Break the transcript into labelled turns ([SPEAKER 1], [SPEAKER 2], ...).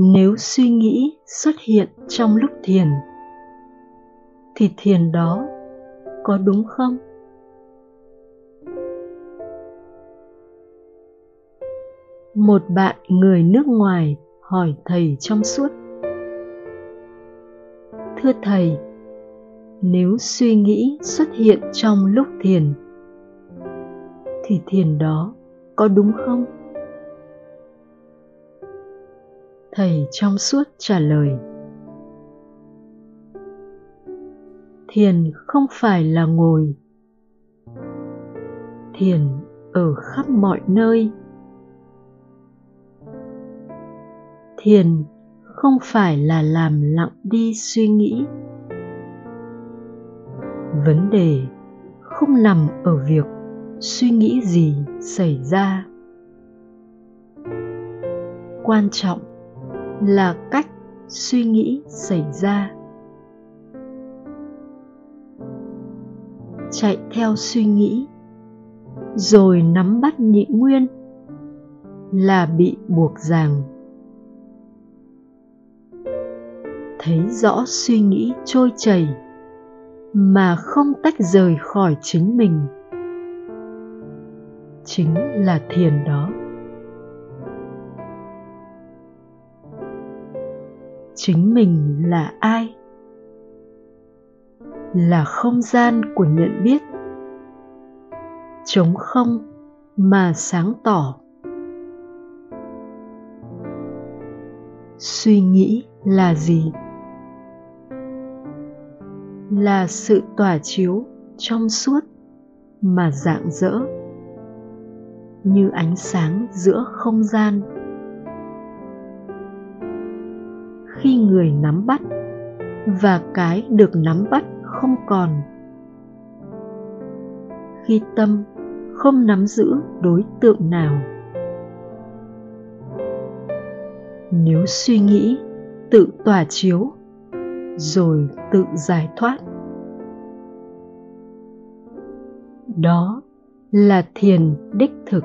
[SPEAKER 1] nếu suy nghĩ xuất hiện trong lúc thiền, thì thiền đó có đúng không? Một bạn người nước ngoài hỏi thầy trong suốt. Thưa thầy, nếu suy nghĩ xuất hiện trong lúc thiền, thì thiền đó có đúng không? Thầy trong suốt trả lời. Thiền không phải là ngồi. Thiền ở khắp mọi nơi. Thiền không phải là làm lặng đi suy nghĩ. Vấn đề không nằm ở việc suy nghĩ gì xảy ra. Quan trọng là cách suy nghĩ xảy ra. Chạy theo suy nghĩ, rồi nắm bắt nhị nguyên, là bị buộc ràng. Thấy rõ suy nghĩ trôi chảy, mà không tách rời khỏi chính mình, chính là thiền đó. Chính mình là ai? Là không gian của nhận biết. Trống không mà sáng tỏ. Suy nghĩ là gì? Là sự tỏa chiếu trong suốt mà dạng dỡ như ánh sáng giữa không gian. Khi người nắm bắt và cái được nắm bắt không còn. Khi tâm không nắm giữ đối tượng nào. Nếu suy nghĩ, tự tỏa chiếu, rồi tự giải thoát. Đó là thiền đích thực.